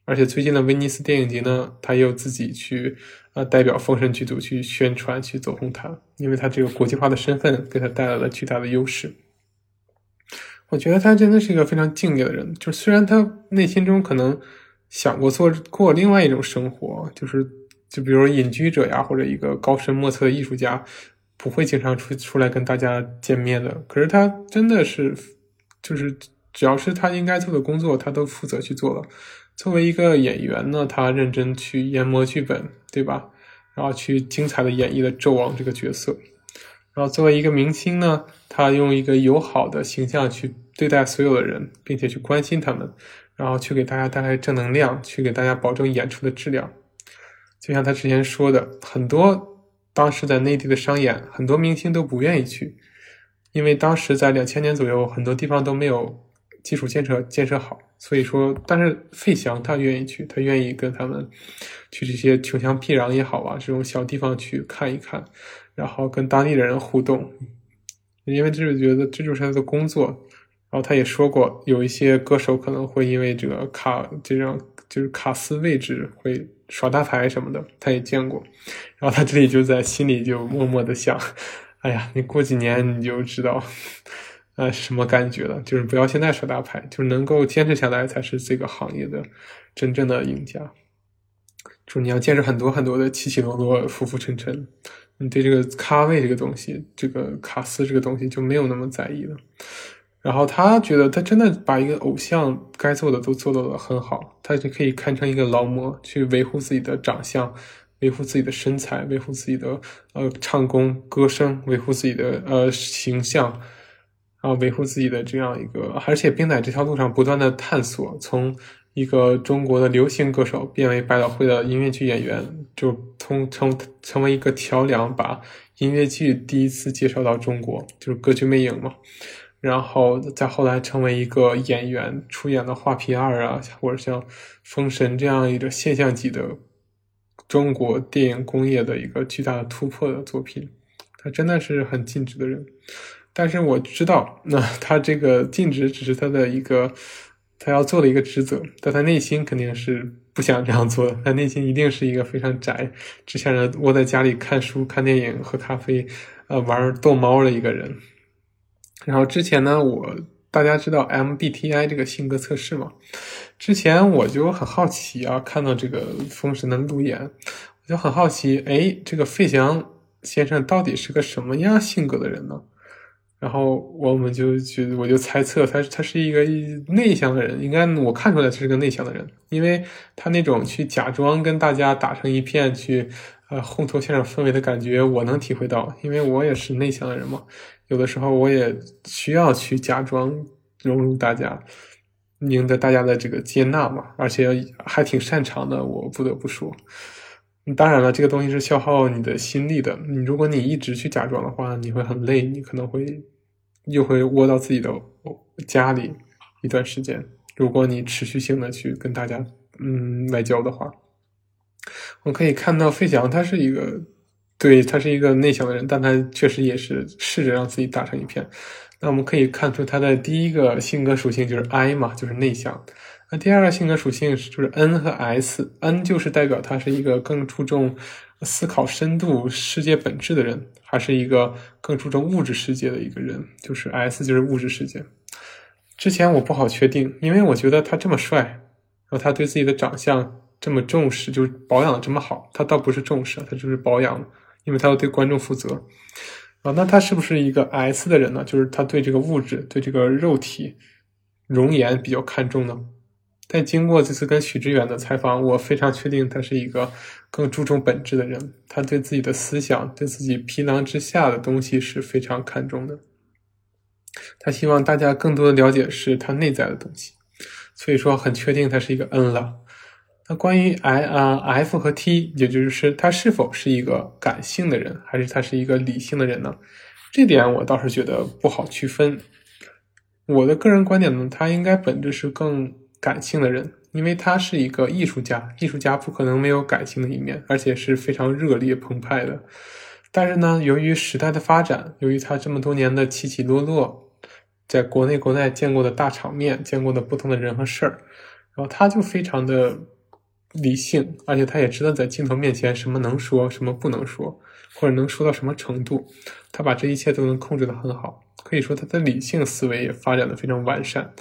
而且最近的威尼斯电影节呢，他又自己去呃代表封神剧组去宣传去走红毯，因为他这个国际化的身份给他带来了巨大的优势。我觉得他真的是一个非常敬业的人，就虽然他内心中可能想过做过另外一种生活，就是就比如说隐居者呀，或者一个高深莫测的艺术家，不会经常出出来跟大家见面的。可是他真的是，就是只要是他应该做的工作，他都负责去做了。作为一个演员呢，他认真去研磨剧本，对吧？然后去精彩的演绎了纣王这个角色。然后作为一个明星呢，他用一个友好的形象去对待所有的人，并且去关心他们，然后去给大家带来正能量，去给大家保证演出的质量。就像他之前说的，很多当时在内地的商演，很多明星都不愿意去，因为当时在两千年左右，很多地方都没有基础建设建设好。所以说，但是费翔他愿意去，他愿意跟他们去这些穷乡僻壤也好啊，这种小地方去看一看，然后跟当地的人互动，因为这是觉得这就是他的工作。然后他也说过，有一些歌手可能会因为这个卡这种就是卡斯位置会耍大牌什么的，他也见过。然后他这里就在心里就默默的想：哎呀，你过几年你就知道。呃，什么感觉了？就是不要现在耍大牌，就是能够坚持下来才是这个行业的真正的赢家。就是你要见识很多很多的起起落落、浮浮沉沉，你对这个咖位这个东西，这个卡斯这个东西就没有那么在意了。然后他觉得他真的把一个偶像该做的都做到了很好，他就可以堪称一个劳模去维护自己的长相，维护自己的身材，维护自己的呃唱功、歌声，维护自己的呃形象，然后维护自己的这样一个，而且并在这条路上不断的探索，从一个中国的流行歌手变为百老汇的音乐剧演员，就从成成为一个桥梁，把音乐剧第一次介绍到中国，就是《歌剧魅影》嘛。然后再后来成为一个演员，出演了《画皮二》啊，或者像《封神》这样一个现象级的中国电影工业的一个巨大的突破的作品。他真的是很尽职的人，但是我知道，那他这个尽职只是他的一个他要做的一个职责，但他内心肯定是不想这样做的。他内心一定是一个非常宅，只想着窝在家里看书、看电影、喝咖啡，呃，玩逗猫的一个人。然后之前呢，我大家知道 MBTI 这个性格测试嘛？之前我就很好奇啊，看到这个封神的路演，我就很好奇，哎，这个费翔先生到底是个什么样性格的人呢？然后我们就觉得，我就猜测他他是一个内向的人，应该我看出来他是个内向的人，因为他那种去假装跟大家打成一片去，呃，烘托现场氛围的感觉，我能体会到，因为我也是内向的人嘛。有的时候我也需要去假装融入大家，赢得大家的这个接纳嘛，而且还挺擅长的。我不得不说，当然了，这个东西是消耗你的心力的。你如果你一直去假装的话，你会很累，你可能会又会窝到自己的家里一段时间。如果你持续性的去跟大家嗯外交的话，我可以看到费翔，他是一个。对他是一个内向的人，但他确实也是试着让自己打成一片。那我们可以看出他的第一个性格属性就是 I 嘛，就是内向。那第二个性格属性是就是 N 和 S，N 就是代表他是一个更注重思考深度、世界本质的人，还是一个更注重物质世界的一个人，就是 S 就是物质世界。之前我不好确定，因为我觉得他这么帅，然后他对自己的长相这么重视，就是保养的这么好，他倒不是重视，他就是保养。因为他要对观众负责啊，那他是不是一个 S 的人呢？就是他对这个物质、对这个肉体容颜比较看重呢？但经过这次跟许知远的采访，我非常确定他是一个更注重本质的人。他对自己的思想、对自己皮囊之下的东西是非常看重的。他希望大家更多的了解是他内在的东西，所以说很确定他是一个 N 了。那关于 I 啊 F 和 T，也就是他是否是一个感性的人，还是他是一个理性的人呢？这点我倒是觉得不好区分。我的个人观点呢，他应该本质是更感性的人，因为他是一个艺术家，艺术家不可能没有感性的一面，而且是非常热烈澎湃的。但是呢，由于时代的发展，由于他这么多年的起起落落，在国内国外见过的大场面，见过的不同的人和事儿，然后他就非常的。理性，而且他也知道在镜头面前什么能说，什么不能说，或者能说到什么程度，他把这一切都能控制的很好。可以说他的理性思维也发展的非常完善。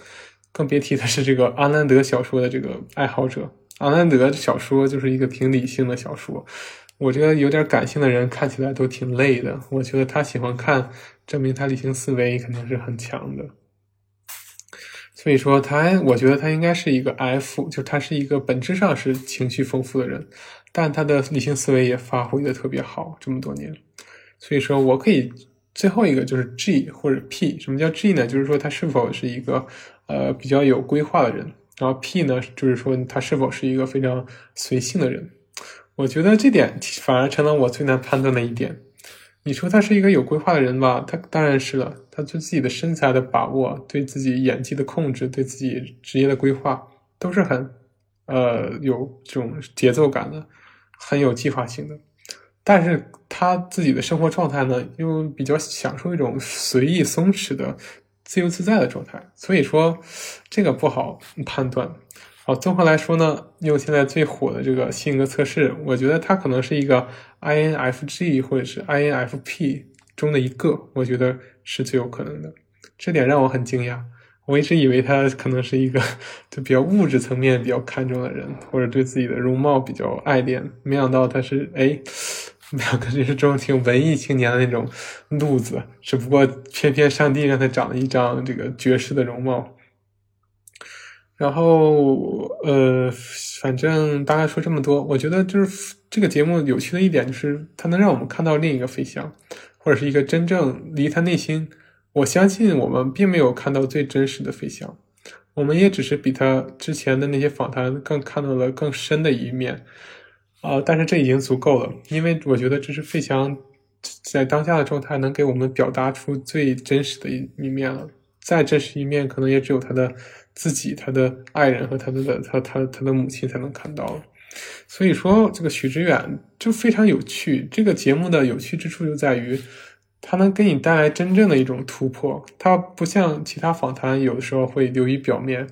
更别提他是这个阿兰德小说的这个爱好者。阿兰德小说就是一个挺理性的小说，我觉得有点感性的人看起来都挺累的。我觉得他喜欢看，证明他理性思维肯定是很强的。所以说他，我觉得他应该是一个 F，就他是一个本质上是情绪丰富的人，但他的理性思维也发挥的特别好，这么多年。所以说我可以最后一个就是 G 或者 P，什么叫 G 呢？就是说他是否是一个呃比较有规划的人，然后 P 呢，就是说他是否是一个非常随性的人。我觉得这点反而成了我最难判断的一点。你说他是一个有规划的人吧？他当然是了。他对自己的身材的把握，对自己演技的控制，对自己职业的规划，都是很，呃，有这种节奏感的，很有计划性的。但是他自己的生活状态呢，又比较享受一种随意松弛的、自由自在的状态。所以说，这个不好判断。好，综合来说呢，用现在最火的这个性格测试，我觉得他可能是一个 INFG 或者是 INFP 中的一个，我觉得是最有可能的。这点让我很惊讶，我一直以为他可能是一个就比较物质层面比较看重的人，或者对自己的容貌比较爱恋，没想到他是哎，两个就是这种挺文艺青年的那种路子，只不过偏偏上帝让他长了一张这个绝世的容貌。然后，呃，反正大概说这么多。我觉得就是这个节目有趣的一点，就是它能让我们看到另一个飞翔，或者是一个真正离他内心。我相信我们并没有看到最真实的飞翔，我们也只是比他之前的那些访谈更看到了更深的一面。啊，但是这已经足够了，因为我觉得这是费翔在当下的状态能给我们表达出最真实的一一面了。再真实一面，可能也只有他的自己、他的爱人和他的他他他的母亲才能看到。所以说，这个许知远就非常有趣。这个节目的有趣之处就在于，它能给你带来真正的一种突破。它不像其他访谈，有的时候会流于表面。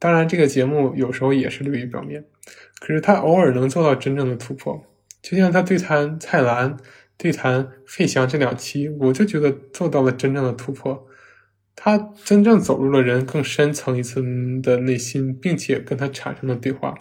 当然，这个节目有时候也是流于表面。可是他偶尔能做到真正的突破，就像他对谈蔡澜、对谈费翔这两期，我就觉得做到了真正的突破。他真正走入了人更深层一层的内心，并且跟他产生了对话。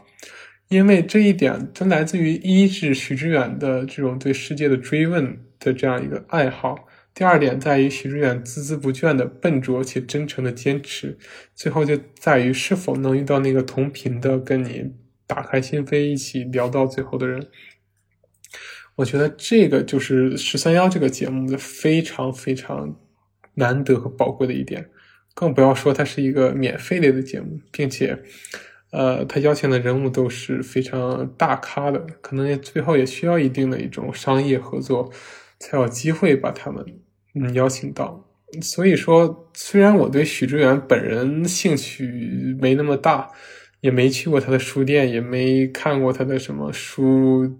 因为这一点，它来自于一是许知远的这种对世界的追问的这样一个爱好；第二点在于许知远孜孜不倦的笨拙且真诚的坚持；最后就在于是否能遇到那个同频的跟你。打开心扉，一起聊到最后的人，我觉得这个就是十三幺这个节目的非常非常难得和宝贵的一点，更不要说它是一个免费类的节目，并且，呃，他邀请的人物都是非常大咖的，可能最后也需要一定的一种商业合作，才有机会把他们嗯邀请到。所以说，虽然我对许知远本人兴趣没那么大。也没去过他的书店，也没看过他的什么书，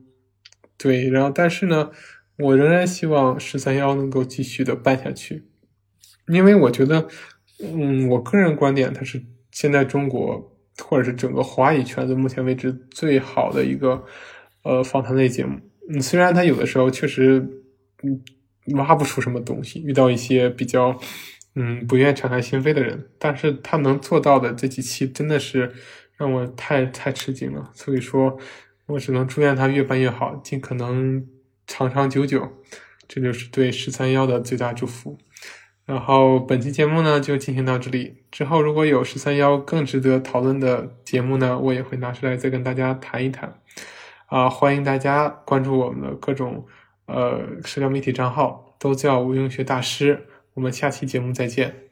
对，然后但是呢，我仍然希望十三幺能够继续的办下去，因为我觉得，嗯，我个人观点，它是现在中国或者是整个华语圈子目前为止最好的一个呃访谈类节目。嗯，虽然他有的时候确实嗯挖不出什么东西，遇到一些比较嗯不愿敞开心扉的人，但是他能做到的这几期真的是。让我太太吃惊了，所以说，我只能祝愿他越办越好，尽可能长长久久，这就是对十三幺的最大祝福。然后本期节目呢就进行到这里，之后如果有十三幺更值得讨论的节目呢，我也会拿出来再跟大家谈一谈。啊，欢迎大家关注我们的各种呃社交媒体账号，都叫无用学大师。我们下期节目再见。